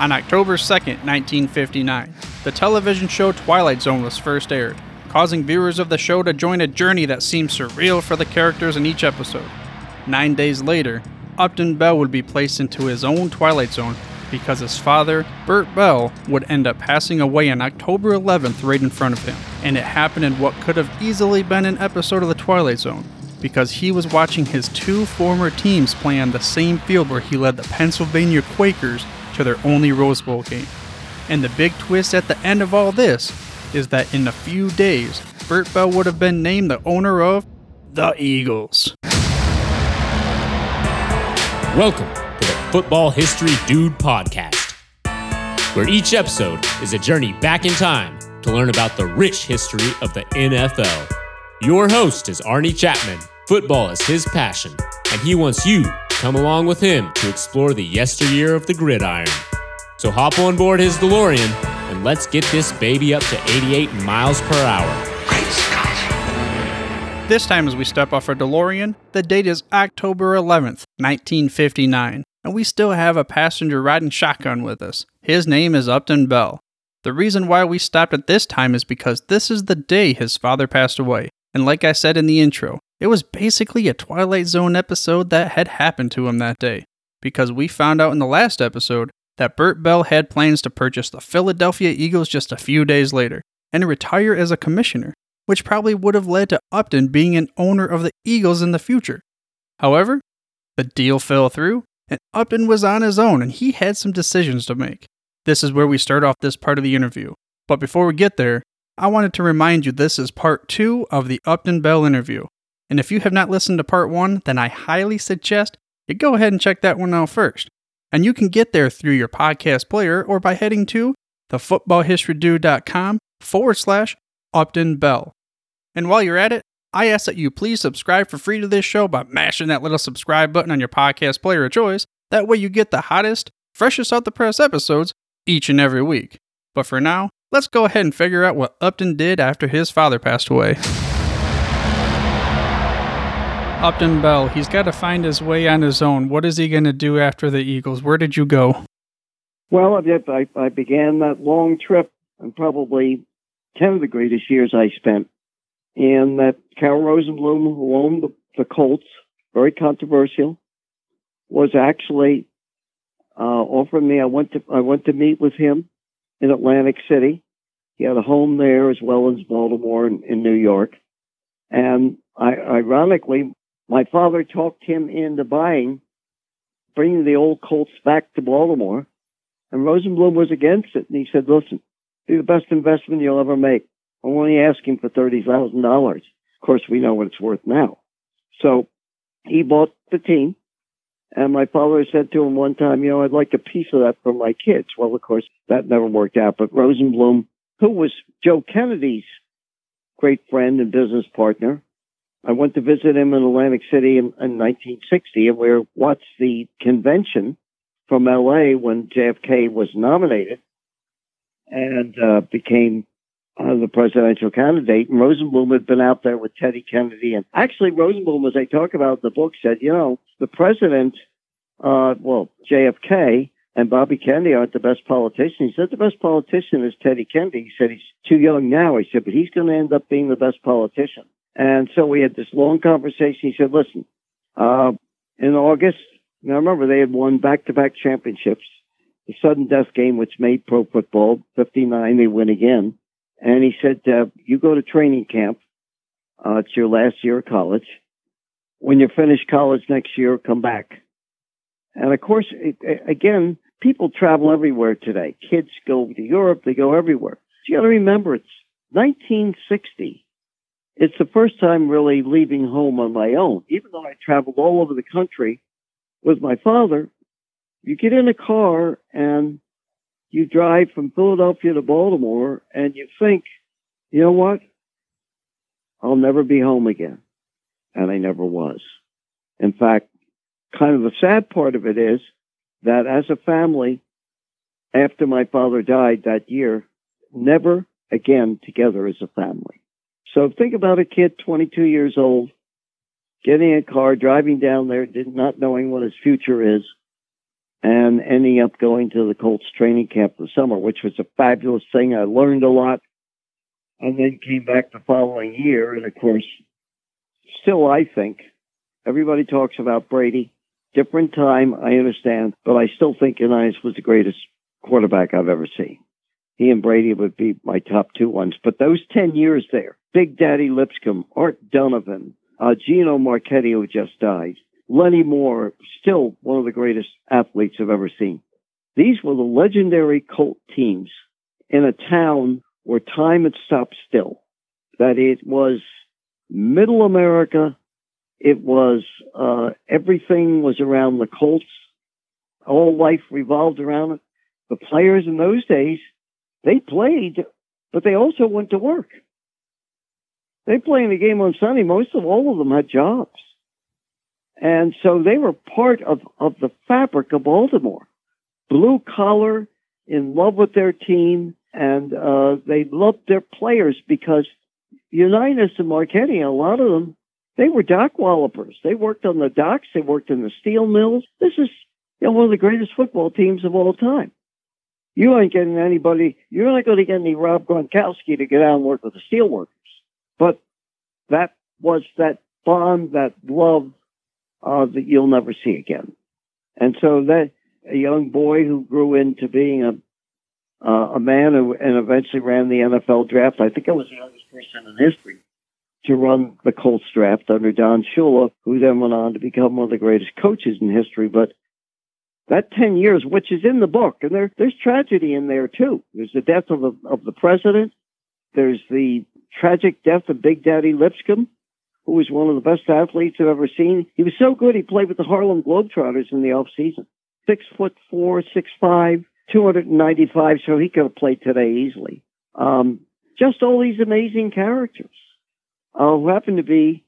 On October 2, 1959, the television show Twilight Zone was first aired, causing viewers of the show to join a journey that seemed surreal for the characters in each episode. Nine days later, Upton Bell would be placed into his own Twilight Zone because his father, Bert Bell, would end up passing away on October 11th right in front of him. And it happened in what could have easily been an episode of The Twilight Zone because he was watching his two former teams play on the same field where he led the Pennsylvania Quakers to their only Rose Bowl game. And the big twist at the end of all this is that in a few days, Bert Bell would have been named the owner of the Eagles. Welcome to the Football History Dude podcast, where each episode is a journey back in time to learn about the rich history of the NFL. Your host is Arnie Chapman. Football is his passion, and he wants you to come along with him to explore the yesteryear of the gridiron. So hop on board his DeLorean and let's get this baby up to 88 miles per hour. This time, as we step off our DeLorean, the date is October 11th, 1959, and we still have a passenger riding shotgun with us. His name is Upton Bell. The reason why we stopped at this time is because this is the day his father passed away. And like I said in the intro, it was basically a Twilight Zone episode that had happened to him that day. Because we found out in the last episode that Bert Bell had plans to purchase the Philadelphia Eagles just a few days later and retire as a commissioner which probably would have led to Upton being an owner of the Eagles in the future. However, the deal fell through, and Upton was on his own and he had some decisions to make. This is where we start off this part of the interview. But before we get there, I wanted to remind you this is part two of the Upton Bell interview. And if you have not listened to part one, then I highly suggest you go ahead and check that one out first. And you can get there through your podcast player or by heading to thefootballhistorydude.com forward slash Upton Bell. And while you're at it, I ask that you please subscribe for free to this show by mashing that little subscribe button on your podcast player of choice. That way you get the hottest, freshest out the press episodes each and every week. But for now, let's go ahead and figure out what Upton did after his father passed away. Upton Bell, he's got to find his way on his own. What is he going to do after the Eagles? Where did you go? Well, I, I began that long trip, and probably 10 of the greatest years I spent and that Cal Rosenbloom, who owned the, the Colts, very controversial, was actually uh, offering me. I went to I went to meet with him in Atlantic City. He had a home there as well as Baltimore and in New York. And I, ironically, my father talked him into buying, bringing the old Colts back to Baltimore. And Rosenbloom was against it. And he said, listen, be the best investment you'll ever make. I'm only asking for $30,000. Of course, we know what it's worth now. So he bought the team. And my father said to him one time, you know, I'd like a piece of that for my kids. Well, of course, that never worked out. But Rosenbloom, who was Joe Kennedy's great friend and business partner, I went to visit him in Atlantic City in, in 1960, and we watched the convention from LA when JFK was nominated and uh, became uh, the presidential candidate. And Rosenbloom had been out there with Teddy Kennedy. And actually, Rosenbloom, as I talk about in the book, said, you know, the president, uh, well, JFK and Bobby Kennedy aren't the best politicians. He said the best politician is Teddy Kennedy. He said he's too young now. He said, but he's going to end up being the best politician. And so we had this long conversation. He said, listen, uh, in August, now remember they had won back-to-back championships. The sudden death game, which made pro football, 59, they win again. And he said, uh, you go to training camp. Uh, it's your last year of college. When you finish college next year, come back. And of course, it, again, people travel everywhere today. Kids go to Europe, they go everywhere. you got to remember, it's 1960. It's the first time really leaving home on my own. Even though I traveled all over the country with my father, you get in a car and you drive from Philadelphia to Baltimore and you think, you know what? I'll never be home again. And I never was. In fact, kind of the sad part of it is that as a family, after my father died that year, never again together as a family. So think about a kid, 22 years old, getting a car, driving down there, not knowing what his future is, and ending up going to the Colts training camp in the summer, which was a fabulous thing. I learned a lot and then came back the following year. And of course, still, I think everybody talks about Brady. Different time, I understand, but I still think Unitas was the greatest quarterback I've ever seen. He and Brady would be my top two ones. But those 10 years there, Big Daddy Lipscomb, Art Donovan, uh, Gino Marchetti, who just died, Lenny Moore, still one of the greatest athletes I've ever seen. These were the legendary Colt teams in a town where time had stopped still. That it was middle America. It was, uh, everything was around the Colts. All life revolved around it. The players in those days, they played, but they also went to work. They play in the game on Sunday. Most of all of them had jobs. And so they were part of, of the fabric of Baltimore. Blue collar, in love with their team, and uh, they loved their players because Unitas and Marchetti, a lot of them, they were dock wallopers. They worked on the docks. They worked in the steel mills. This is you know, one of the greatest football teams of all time. You ain't getting anybody. You're not going to get any Rob Gronkowski to get out and work with the Steelworkers. But that was that bond, that love uh, that you'll never see again. And so that a young boy who grew into being a uh, a man who and eventually ran the NFL draft. I think I was the youngest person in history to run the Colts draft under Don Shula, who then went on to become one of the greatest coaches in history. But that 10 years, which is in the book, and there, there's tragedy in there too. There's the death of the, of the president. There's the tragic death of Big Daddy Lipscomb, who was one of the best athletes I've ever seen. He was so good, he played with the Harlem Globetrotters in the off season. Six foot four, six five, 295, so he could have played today easily. Um, just all these amazing characters uh, who happen to be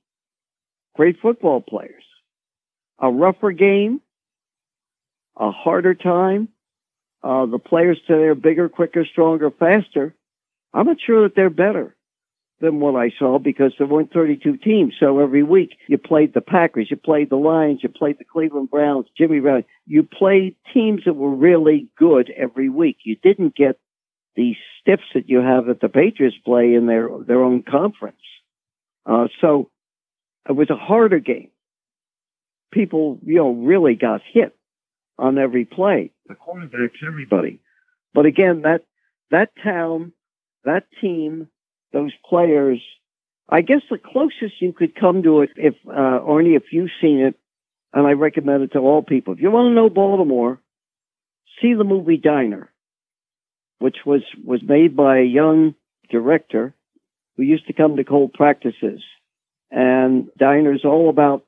great football players. A rougher game, a harder time. Uh, the players today are bigger, quicker, stronger, faster. I'm not sure that they're better than what I saw because there weren't 32 teams. So every week you played the Packers, you played the Lions, you played the Cleveland Browns, Jimmy Brown. You played teams that were really good every week. You didn't get the stiffs that you have that the Patriots play in their their own conference. Uh, so it was a harder game. People, you know, really got hit on every play. The quarterbacks, everybody. But again, that that town, that team, those players. I guess the closest you could come to it, if uh, Arnie, if you've seen it, and I recommend it to all people. If you want to know Baltimore, see the movie Diner, which was was made by a young director who used to come to Colt practices. And Diner's all about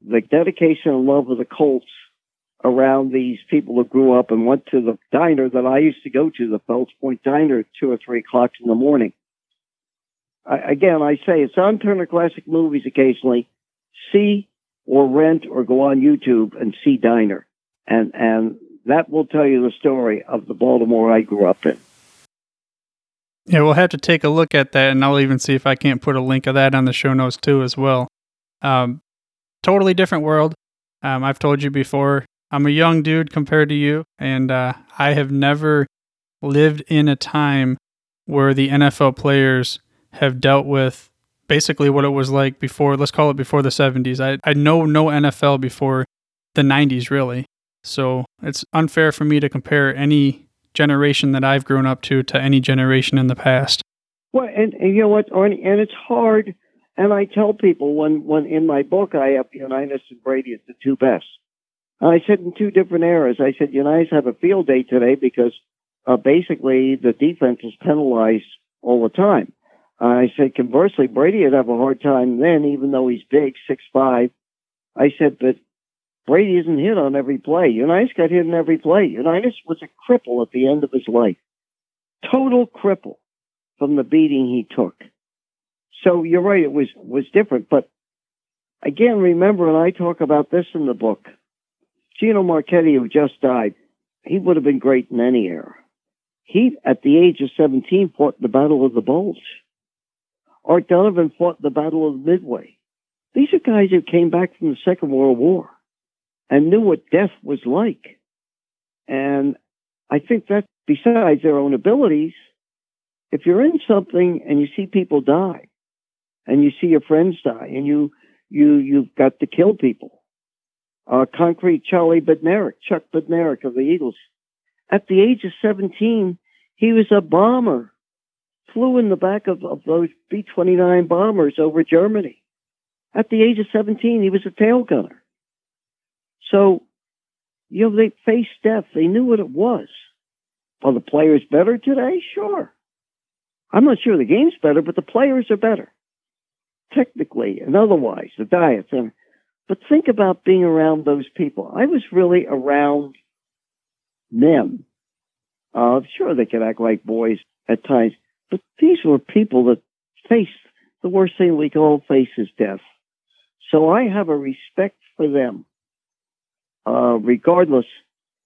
the dedication and love of the Colts around these people who grew up and went to the diner that I used to go to, the Fells Point Diner, at two or three o'clock in the morning. I, again, I say it's on Turner Classic Movies occasionally. See or rent or go on YouTube and see Diner, and and that will tell you the story of the Baltimore I grew up in. Yeah, we'll have to take a look at that, and I'll even see if I can't put a link of that on the show notes too, as well. Um, totally different world. Um, I've told you before, I'm a young dude compared to you, and uh, I have never lived in a time where the NFL players have dealt with basically what it was like before, let's call it before the 70s. I, I know no NFL before the 90s, really. So it's unfair for me to compare any generation that I've grown up to to any generation in the past. Well, and, and you know what, Arnie, and it's hard. And I tell people when, when in my book I have Unitas and Brady as the two best. I said in two different eras, I said Unitas have a field day today because uh, basically the defense is penalized all the time. I said, conversely, Brady would have a hard time then, even though he's big, six five. I said, but Brady isn't hit on every play. Unitas got hit on every play. Unitas was a cripple at the end of his life. Total cripple from the beating he took. So you're right, it was, was different. But again, remember, and I talk about this in the book, Gino Marchetti, who just died, he would have been great in any era. He, at the age of 17, fought the Battle of the Bulge. Art Donovan fought the Battle of Midway. These are guys who came back from the Second World War and knew what death was like. And I think that besides their own abilities, if you're in something and you see people die and you see your friends die and you, you, you've got to kill people. Uh, concrete Charlie Bednarik, Chuck Bednarik of the Eagles. At the age of 17, he was a bomber, flew in the back of, of those B-29 bombers over Germany. At the age of 17, he was a tail gunner. So, you know, they faced death. They knew what it was. Are the players better today? Sure. I'm not sure the game's better, but the players are better. Technically and otherwise, the diets. And, but think about being around those people. I was really around them. Uh, sure, they could act like boys at times, but these were people that faced the worst thing we can all face is death. So I have a respect for them, uh, regardless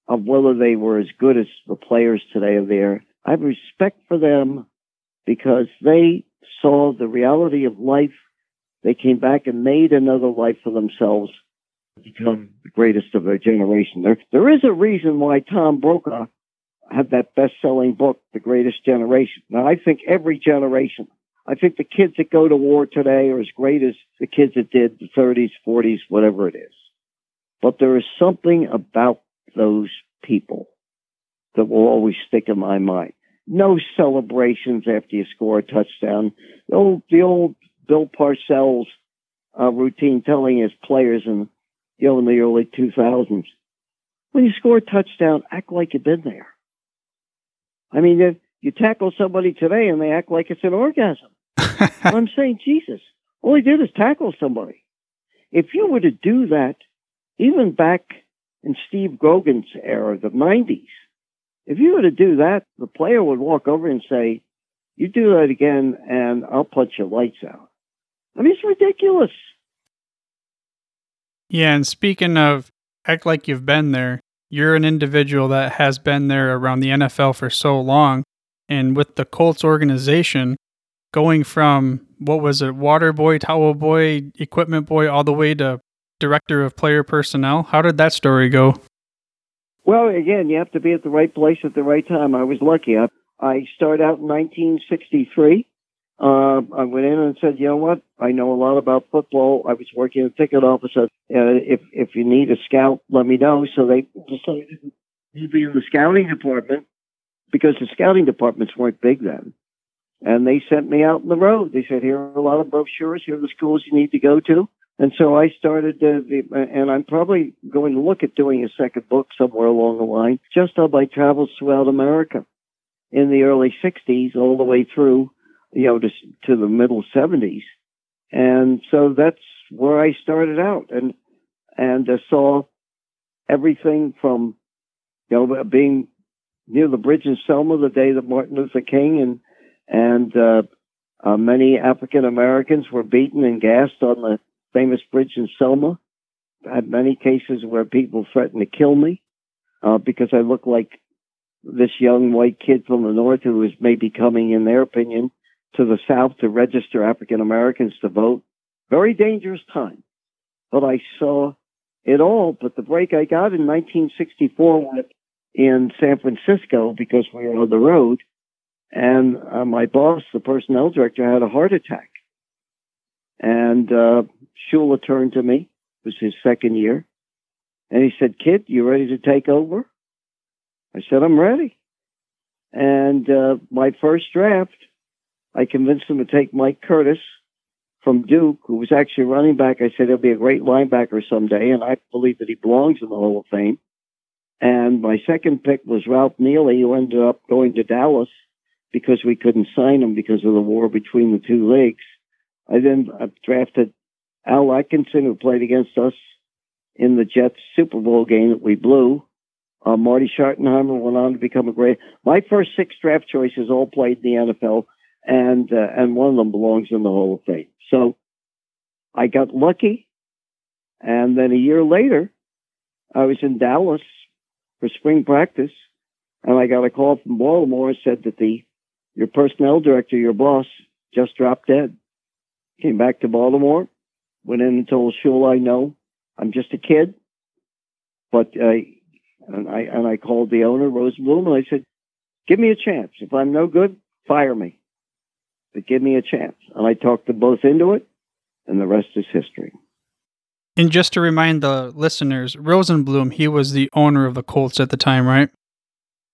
of whether they were as good as the players today are there. I have respect for them because they saw the reality of life. They came back and made another life for themselves, become hmm. the greatest of their generation. There, there is a reason why Tom Brokaw had that best-selling book, The Greatest Generation. Now, I think every generation, I think the kids that go to war today are as great as the kids that did the 30s, 40s, whatever it is. But there is something about those people that will always stick in my mind no celebrations after you score a touchdown. The old, the old Bill Parcells uh, routine telling his players in, you know, in the early 2000s, when you score a touchdown, act like you've been there. I mean, if you tackle somebody today and they act like it's an orgasm. I'm saying, Jesus, all he did is tackle somebody. If you were to do that, even back in Steve Grogan's era, the 90s, if you were to do that, the player would walk over and say, you do that again and I'll punch your lights out. I mean, it's ridiculous. Yeah, and speaking of act like you've been there, you're an individual that has been there around the NFL for so long. And with the Colts organization, going from what was it, water boy, towel boy, equipment boy, all the way to director of player personnel, how did that story go? Well, again, you have to be at the right place at the right time. I was lucky. I, I started out in 1963. Uh, I went in and said, you know what? I know a lot about football. I was working in a ticket office. Uh, if if you need a scout, let me know. So they decided to be in the scouting department because the scouting departments weren't big then. And they sent me out on the road. They said, here are a lot of brochures. Here are the schools you need to go to. And so I started, the, and I'm probably going to look at doing a second book somewhere along the line, just on my travels throughout America in the early 60s all the way through, you know, to, to the middle 70s. And so that's where I started out and, and uh, saw everything from, you know, being near the bridge in Selma the day that Martin Luther King and, and, uh, uh, many African Americans were beaten and gassed on the famous bridge in Selma. I had many cases where people threatened to kill me uh, because I look like this young white kid from the north who was maybe coming, in their opinion, to the south to register African Americans to vote. Very dangerous time. But I saw it all. But the break I got in 1964 in San Francisco because we were on the road, and uh, my boss, the personnel director, had a heart attack. And uh, Shula turned to me. It was his second year. And he said, Kid, you ready to take over? I said, I'm ready. And uh, my first draft, I convinced him to take Mike Curtis from Duke, who was actually running back. I said he'll be a great linebacker someday, and I believe that he belongs in the Hall of Fame. And my second pick was Ralph Neely, who ended up going to Dallas because we couldn't sign him because of the war between the two leagues. I then drafted Al Atkinson, who played against us in the Jets Super Bowl game that we blew. Uh, Marty Schottenheimer went on to become a great. My first six draft choices all played in the NFL, and uh, and one of them belongs in the Hall of Fame. So I got lucky, and then a year later, I was in Dallas for spring practice, and I got a call from Baltimore and said that the your personnel director, your boss, just dropped dead. Came back to Baltimore, went in and told Shula, I know I'm just a kid, but uh, And I and I called the owner, Rosenbloom, and I said, "Give me a chance. If I'm no good, fire me, but give me a chance." And I talked them both into it, and the rest is history. And just to remind the listeners, Rosenbloom, he was the owner of the Colts at the time, right?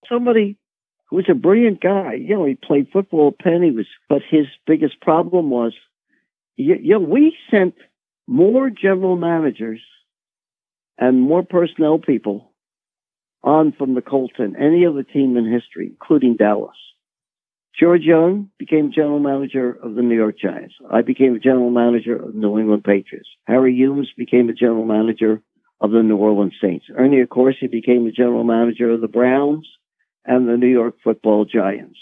Somebody who was a brilliant guy. You know, he played football at Penn. He was, but his biggest problem was, you, you know, we sent more general managers and more personnel people on from the Colts than any other team in history, including Dallas. George Young became general manager of the New York Giants. I became a general manager of the New England Patriots. Harry Hulmes became a general manager of the New Orleans Saints. Ernie Accorsi became a general manager of the Browns and the New York Football Giants.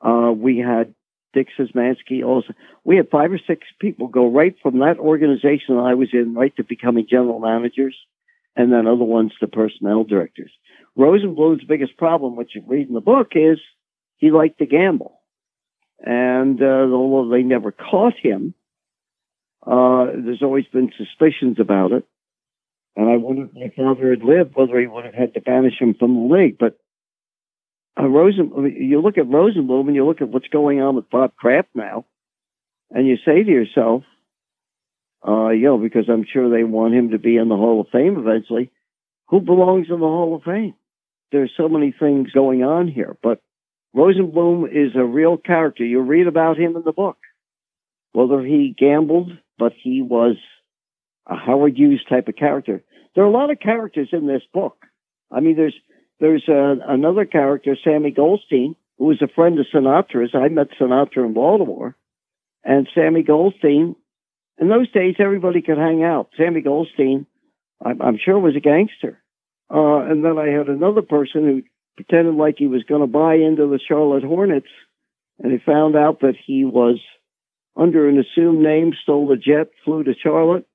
Uh, we had Dick Szymanski also. We had five or six people go right from that organization that I was in right to becoming general managers, and then other ones to personnel directors. Rosenbloom's biggest problem, which you read in the book, is he liked to gamble. And uh, although they never caught him, uh, there's always been suspicions about it. And I wonder if my father had lived, whether he would have had to banish him from the league. But uh, Rosen, you look at Rosenbloom and you look at what's going on with Bob Kraft now, and you say to yourself, uh, you know, because I'm sure they want him to be in the Hall of Fame eventually, who belongs in the Hall of Fame? There's so many things going on here, but Rosenbloom is a real character. You read about him in the book. Whether he gambled, but he was a Howard Hughes type of character. There are a lot of characters in this book. I mean, there's there's uh, another character, Sammy Goldstein, who was a friend of Sinatra's. I met Sinatra in Baltimore, and Sammy Goldstein. In those days, everybody could hang out. Sammy Goldstein, I'm, I'm sure, was a gangster. Uh, and then I had another person who pretended like he was going to buy into the Charlotte Hornets, and he found out that he was under an assumed name, stole a jet, flew to Charlotte,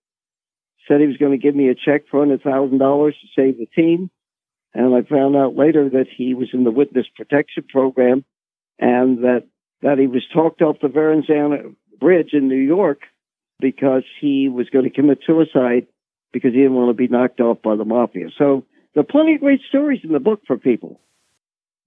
said he was going to give me a check for hundred thousand dollars to save the team, and I found out later that he was in the witness protection program, and that that he was talked off the Verrazano Bridge in New York because he was going to commit suicide because he didn't want to be knocked off by the mafia. So there are plenty of great stories in the book for people.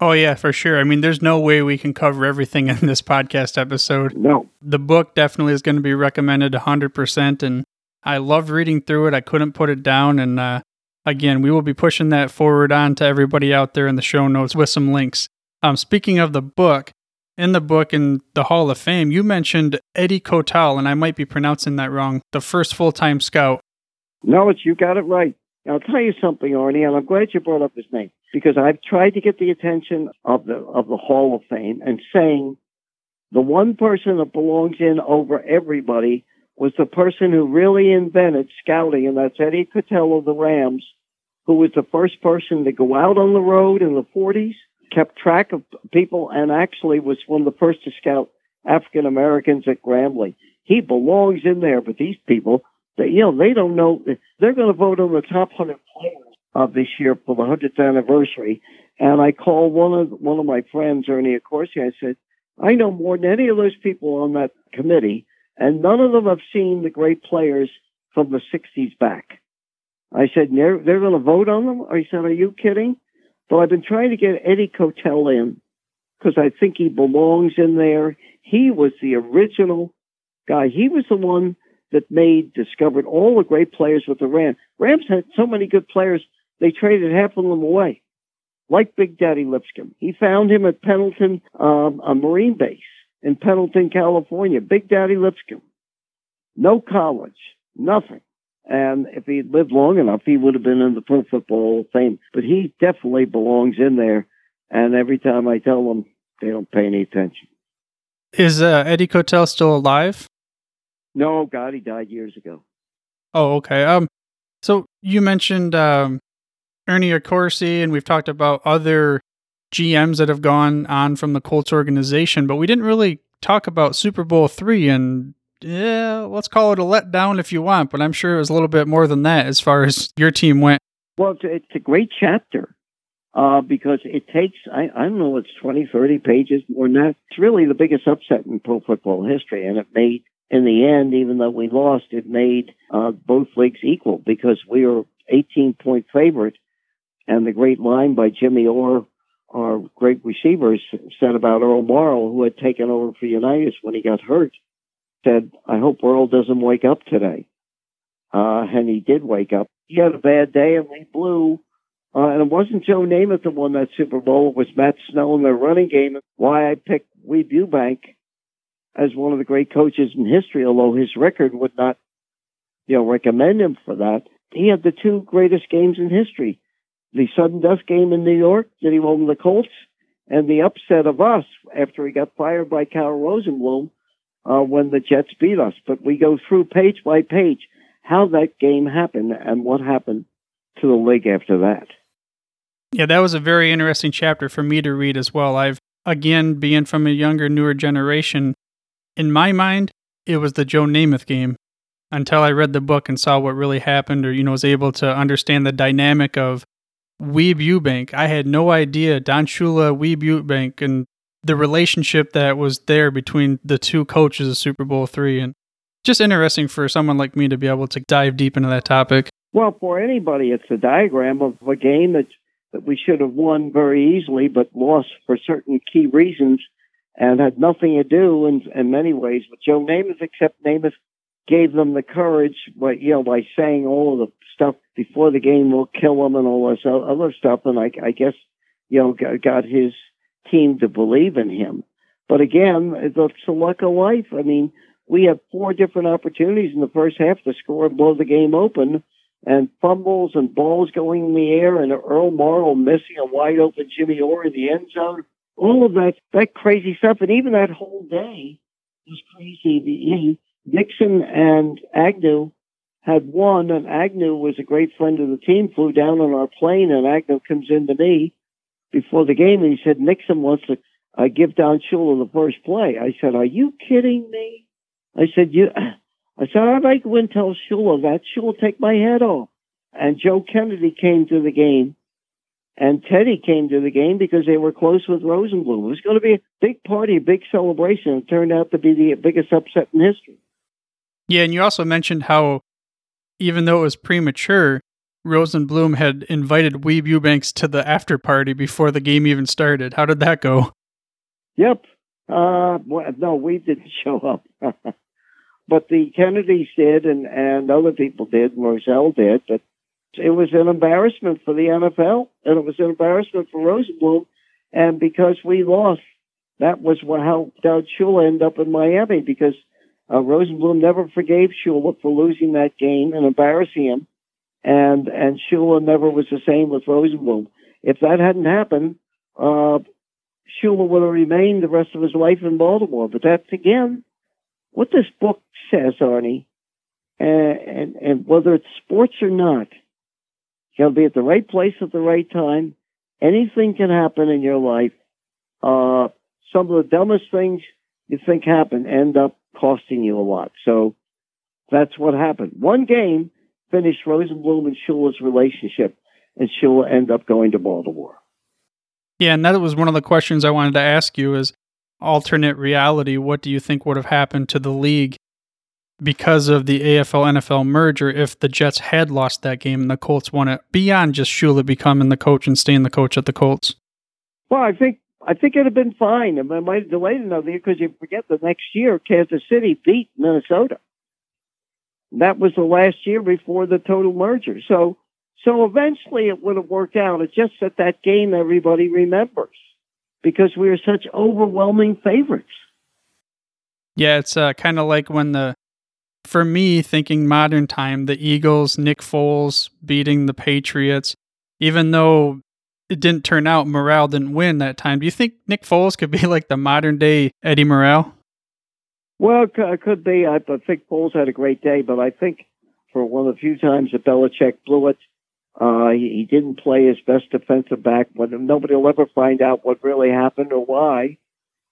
Oh, yeah, for sure. I mean, there's no way we can cover everything in this podcast episode. No. The book definitely is going to be recommended 100%. And I loved reading through it. I couldn't put it down. And uh, again, we will be pushing that forward on to everybody out there in the show notes with some links. Um, speaking of the book, in the book in the Hall of Fame, you mentioned Eddie Kotal, and I might be pronouncing that wrong, the first full time scout. No, it's you got it right. I'll tell you something, Arnie, and I'm glad you brought up his name because I've tried to get the attention of the of the Hall of Fame and saying the one person that belongs in over everybody was the person who really invented scouting, and that's Eddie Kotal of the Rams, who was the first person to go out on the road in the 40s, kept track of people, and actually was one of the first to scout African Americans at Grambling. He belongs in there, but these people they, you know, they don't know. They're going to vote on the top 100 players of this year for the 100th anniversary. And I called one of one of my friends, Ernie Accorsi. I said, I know more than any of those people on that committee, and none of them have seen the great players from the 60s back. I said, they're, they're going to vote on them? I said, are you kidding? So I've been trying to get Eddie Kotal in because I think he belongs in there. He was the original guy. He was the one that made discovered all the great players with the Rams. Rams had so many good players, they traded half of them away, like Big Daddy Lipscomb. He found him at Pendleton, um, a Marine base in Pendleton, California. Big Daddy Lipscomb. No college, nothing. And if he'd lived long enough, he would have been in the Pro Football Hall of Fame. But he definitely belongs in there. And every time I tell them, they don't pay any attention. Is uh, Eddie Kotal still alive? No, God, he died years ago. Oh, okay. Um, so you mentioned um, Ernie Accorsi, and we've talked about other GMs that have gone on from the Colts organization, but we didn't really talk about Super Bowl three. And yeah, let's call it a letdown if you want, but I'm sure it was a little bit more than that as far as your team went. Well, it's, it's a great chapter uh, because it takes, I, I don't know, it's 20, 30 pages more than that. It's really the biggest upset in pro football history, and it made in the end, even though we lost, it made uh, both leagues equal because we were 18 point favorite And the great line by Jimmy Orr, our great receivers, said about Earl Morrall, who had taken over for Unitas when he got hurt, said, I hope Earl doesn't wake up today. Uh, and he did wake up. He had a bad day and we blew. Uh, and it wasn't Joe Namath that won that Super Bowl. It was Matt Snell in their running game. Why I picked Weeb Ewbank as one of the great coaches in history, although his record would not, you know, recommend him for that. He had the two greatest games in history. The sudden death game in New York that he won the Colts and the upset of us after he got fired by Cal Rosenbloom uh, when the Jets beat us. But we go through page by page how that game happened and what happened to the league after that. Yeah, that was a very interesting chapter for me to read as well. I've, again, being from a younger, newer generation, in my mind, it was the Joe Namath game until I read the book and saw what really happened or, you know, was able to understand the dynamic of Weeb Ewbank. I had no idea Don Shula, Weeb Ewbank, and the relationship that was there between the two coaches of Super Bowl three. And just interesting for someone like me to be able to dive deep into that topic. Well, for anybody, it's a diagram of a game that, that we should have won very easily, but lost for certain key reasons and had nothing to do in, in many ways with Joe Namath, except Namath gave them the courage, but you know, by saying all the stuff before the game will kill them and all this other stuff, and I, I guess you know got, his team to believe in him. But again, it's the luck of life. I mean, we had four different opportunities in the first half to score and blow the game open, and fumbles and balls going in the air, and Earl Morrall missing a wide open Jimmy Orr in the end zone. All of that, that crazy stuff, and even that whole day was crazy. The, Nixon and Agnew had won, and Agnew was a great friend of the team, flew down on our plane, and Agnew comes in to me before the game, and he said, Nixon wants to uh, give Don Shula the first play. I said, are you kidding me? I said, you, I said, I'd like to tell Shula that. Shula take my head off. And Joe Kennedy came to the game and Teddy came to the game because they were close with Rosenbloom. It was going to be a big party, a big celebration. It turned out to be the biggest upset in history. Yeah, and you also mentioned how even though it was premature, Rosenbloom had invited Weeb Ewbanks to the after party before the game even started. How did that go? Yep. Uh, well, no, Weeb didn't show up. but the Kennedys did, and, and other people did, Rozelle did. But it was an embarrassment for the NFL, and it was an embarrassment for Rosenbloom. And because we lost, that was how Don Shula ended up in Miami because uh, Rosenbloom never forgave Shula for losing that game and embarrassing him, and and Shula never was the same with Rosenbloom. If that hadn't happened, uh, would have remained the rest of his life in Baltimore. But that's again what this book says, Arnie, and and, and whether it's sports or not, you got to be at the right place at the right time. Anything can happen in your life. Uh, some of the dumbest things you think happen end up costing you a lot. So that's what happened. One game finished Rosenbloom and Shula's relationship, and Shula ended up going to Baltimore. Yeah, and that was one of the questions I wanted to ask you is alternate reality, what do you think would have happened to the league because of the AFL NFL merger if the Jets had lost that game and the Colts won it beyond just Shula becoming the coach and staying the coach at the Colts? Well, I think I think it'd have been fine. It might have delayed another year because you forget the next year Kansas City beat Minnesota. That was the last year before the total merger. So, so eventually it would have worked out. It's just that that game everybody remembers because we were such overwhelming favorites. Yeah, it's uh, kind of like when the, for me, thinking modern time, the Eagles, Nick Foles beating the Patriots, even though it didn't turn out, Morrall didn't win that time. Do you think Nick Foles could be like the modern day Eddie Morrall? Well, it could be. I think Foles had a great day, but I think for one of the few times that Belichick blew it, uh, he, didn't play his best defensive back. But nobody will ever find out what really happened or why.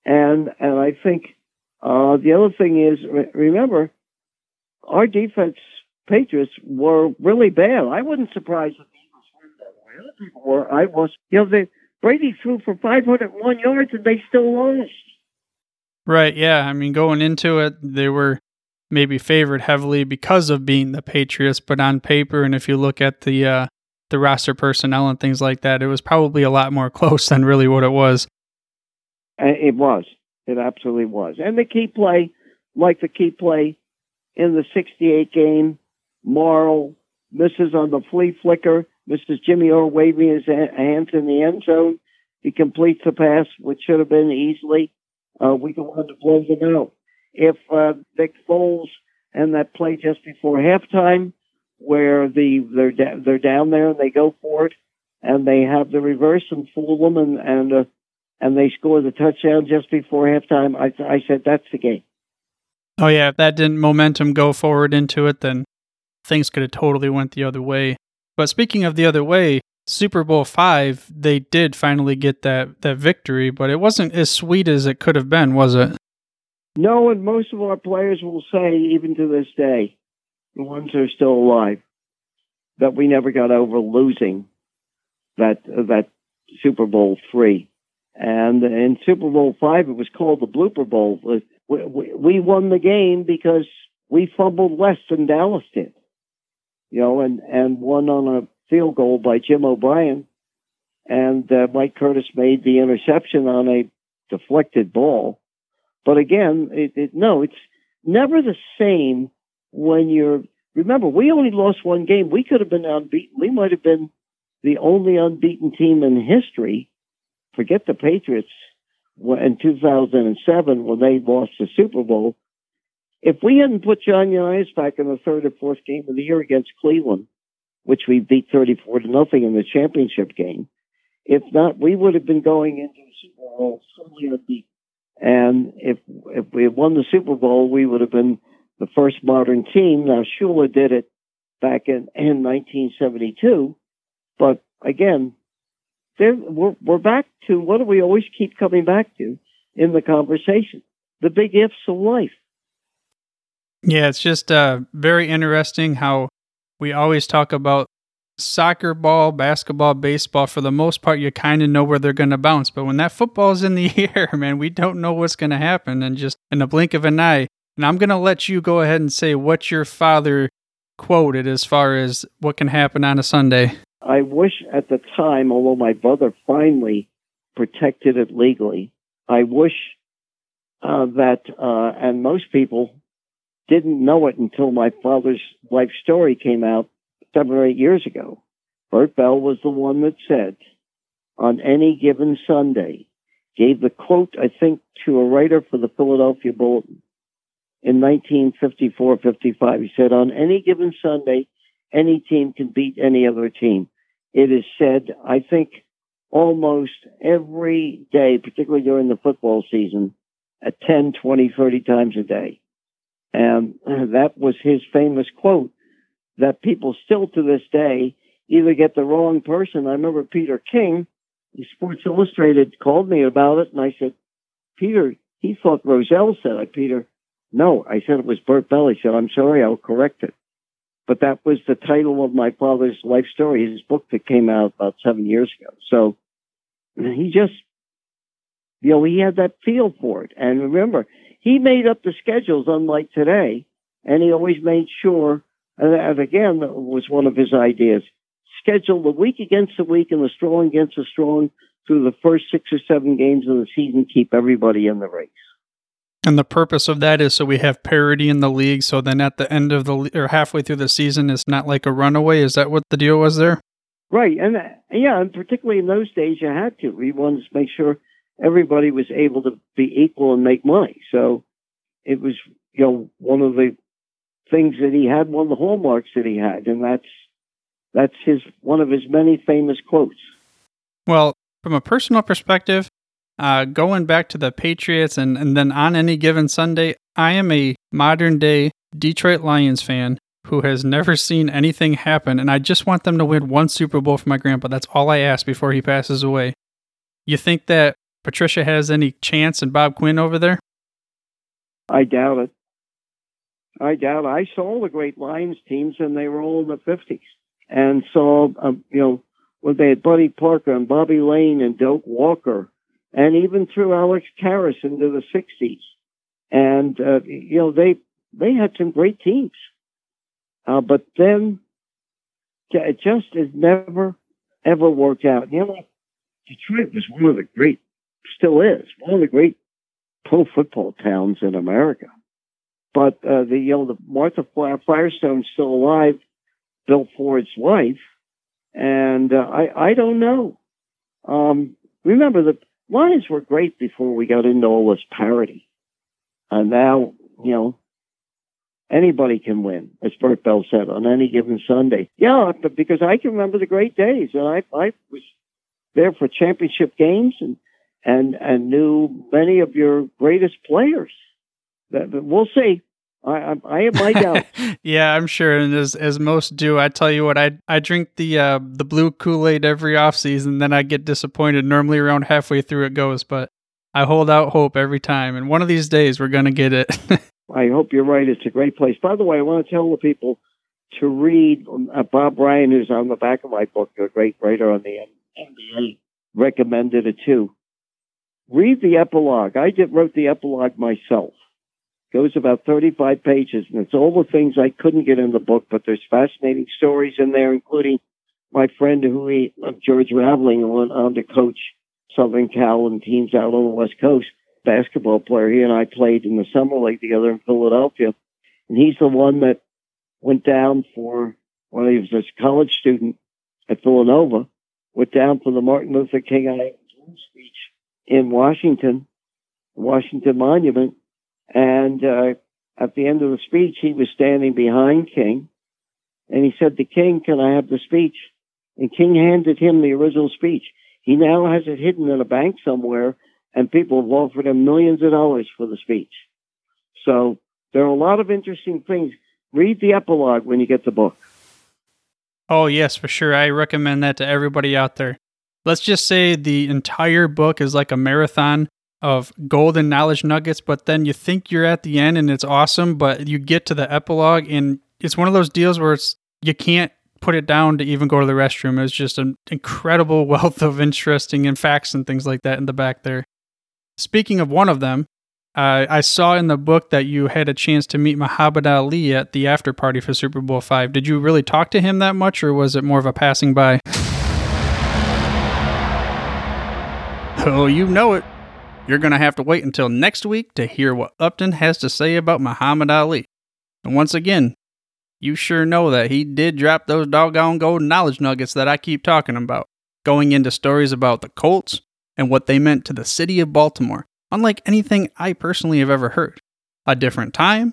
And and I think uh, the other thing is, remember, our defense Patriots were really bad. I wasn't surprised if other people were. I was. You know, the Brady threw for 501 yards and they still lost. Right. Yeah. I mean, going into it, they were maybe favored heavily because of being the Patriots, but on paper, and if you look at the uh, the roster personnel and things like that, it was probably a lot more close than really what it was. It was. It absolutely was. And the key play, like the key play in the 68 game, Morrall misses on the flea flicker, misses Jimmy Orr waving his hands in the end zone. He completes the pass, which should have been easily. Uh, we go on to blow them out. If uh, Nick Foles and that play just before halftime, where the they're da- they're down there and they go for it, and they have the reverse and fool them, and and uh, and they score the touchdown just before halftime. I I said that's the game. Oh yeah, if that didn't momentum go forward into it, then things could have totally went the other way. But speaking of the other way, Super Bowl five, they did finally get that that victory, but it wasn't as sweet as it could have been, was it? No, and most of our players will say, even to this day, the ones that are still alive, that we never got over losing that uh, that Super Bowl three. And in Super Bowl five, it was called the blooper bowl. We, we, we won the game because we fumbled less than Dallas did, you know, and and won on a field goal by Jim O'Brien, and uh, Mike Curtis made the interception on a deflected ball. But again, it, it, no, it's never the same when you're. Remember, we only lost one game. We could have been unbeaten. We might have been the only unbeaten team in history. Forget the Patriots in 2007 when they lost the Super Bowl. If we hadn't put John Unitas back in the third or fourth game of the year against Cleveland, which we beat 34 to nothing in the championship game, if not, we would have been going into the Super Bowl fully unbeaten. And if if we had won the Super Bowl, we would have been the first modern team. Now Shula did it back in, in 1972, but again, we're, we're back to what do we always keep coming back to in the conversation? The big ifs of life. Yeah, it's just uh, very interesting how we always talk about soccer ball, basketball, baseball. For the most part, you kind of know where they're going to bounce. But when that football's in the air, man, we don't know what's going to happen. And just in the blink of an eye, and I'm going to let you go ahead and say what your father quoted as far as what can happen on a Sunday. I wish at the time, although my brother finally protected it legally, I wish uh, that, uh, and most people didn't know it until my father's life story came out seven or eight years ago. Bert Bell was the one that said, on any given Sunday, gave the quote, I think, to a writer for the Philadelphia Bulletin in 1954 55. He said, on any given Sunday, any team can beat any other team. It is said, I think, almost every day, particularly during the football season, at 10, 20, 30 times a day. And that was his famous quote that people still to this day either get the wrong person. I remember Peter King, Sports Illustrated, called me about it, and I said, Peter, he thought Rozelle said it. Peter, no, I said it was Bert Bell. He said, I'm sorry, I'll correct it. But that was the title of my father's life story, his book that came out about seven years ago. So he just, you know, he had that feel for it. And remember, he made up the schedules unlike today, and he always made sure, and again, was one of his ideas, schedule the weak against the weak and the strong against the strong through the first six or seven games of the season, keep everybody in the race. And the purpose of that is so we have parity in the league. So then at the end of the or halfway through the season, it's not like a runaway. Is that what the deal was there? Right, and uh, yeah, and particularly in those days, you had to. We wanted to make sure everybody was able to be equal and make money. So it was, you know, one of the things that he had, one of the hallmarks that he had, and that's that's his one of his many famous quotes. Well, from a personal perspective, uh, going back to the Patriots and, and then on any given Sunday, I am a modern day Detroit Lions fan who has never seen anything happen, and I just want them to win one Super Bowl for my grandpa. That's all I ask before he passes away. You think that Patricia has any chance in Bob Quinn over there? I doubt it. I doubt it. I saw the great Lions teams, and they were all in the 50s, and saw, um, you know, when they had Buddy Parker and Bobby Layne and Doak Walker, and even through Alex Karras into the 60s. And, uh, you know, they, they had some great teams. Uh, but then it just has never, ever worked out. You know, Detroit was one of the great, still is, one of the great pro football towns in America. But uh, the you know the Martha Firestone's still alive, Bill Ford's wife, and uh, I I don't know. Um, remember the Lions were great before we got into all this parity, and now you know anybody can win, as Bert Bell said, on any given Sunday. Yeah, because I can remember the great days, and I I was there for championship games and and and knew many of your greatest players. But we'll see. I, I, I have my yeah, I'm sure, and as as most do, I tell you what, I I drink the uh, the blue Kool Aid every off season, then I get disappointed. Normally, around halfway through it goes, but I hold out hope every time, and one of these days we're gonna get it. I hope you're right. It's a great place. By the way, I want to tell the people to read uh, Bob Ryan, who's on the back of my book, a great writer on the NBA, recommended it too. Read the epilogue. I did, wrote the epilogue myself. Goes about 35 pages, and it's all the things I couldn't get in the book, but there's fascinating stories in there, including my friend who he, uh, George Raveling, went on to coach Southern Cal and teams out on the West Coast basketball player. He and I played in the summer league together in Philadelphia. And he's the one that went down for, when he was a college student at Villanova, went down for the Martin Luther King I speech in Washington, Washington Monument. And uh, at the end of the speech, he was standing behind King. And he said to King, Can I have the speech? And King handed him the original speech. He now has it hidden in a bank somewhere and people have offered him millions of dollars for the speech. So there are a lot of interesting things. Read the epilogue when you get the book. Oh, yes, for sure. I recommend that to everybody out there. Let's just say the entire book is like a marathon of golden knowledge nuggets, but then you think you're at the end and it's awesome, but you get to the epilogue and it's one of those deals where it's you can't put it down to even go to the restroom. It's just an incredible wealth of interesting and facts and things like that in the back there. Speaking of one of them, uh, I saw in the book that you had a chance to meet Muhammad Ali at the after party for Super Bowl Five. Did you really talk to him that much, or was it more of a passing by? Oh, you know it. You're going to have to wait until next week to hear what Upton has to say about Muhammad Ali. And once again, you sure know that he did drop those doggone golden knowledge nuggets that I keep talking about, going into stories about the Colts, and what they meant to the city of Baltimore, unlike anything I personally have ever heard. A different time,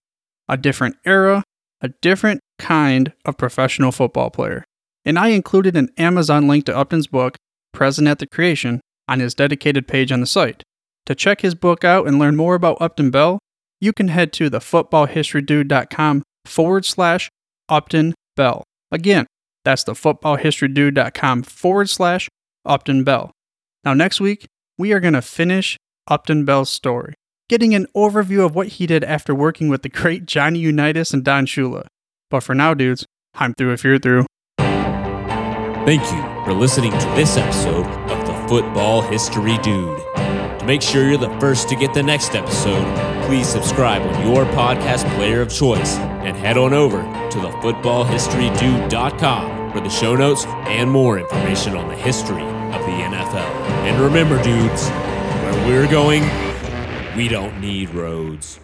a different era, a different kind of professional football player. And I included an Amazon link to Upton's book, Present at the Creation, on his dedicated page on the site. To check his book out and learn more about Upton Bell, you can head to thefootballhistorydude.com forward slash Upton Bell. Again, that's thefootballhistorydude.com forward slash Upton Bell. Now, next week, we are going to finish Upton Bell's story, getting an overview of what he did after working with the great Johnny Unitas and Don Shula. But for now, dudes, I'm through if you're through. Thank you for listening to this episode of the Football History Dude. Make sure you're the first to get the next episode, please subscribe on your podcast player of choice and head on over to thefootballhistorydude.com for the show notes and more information on the history of the NFL. And remember, dudes, where we're going, we don't need roads.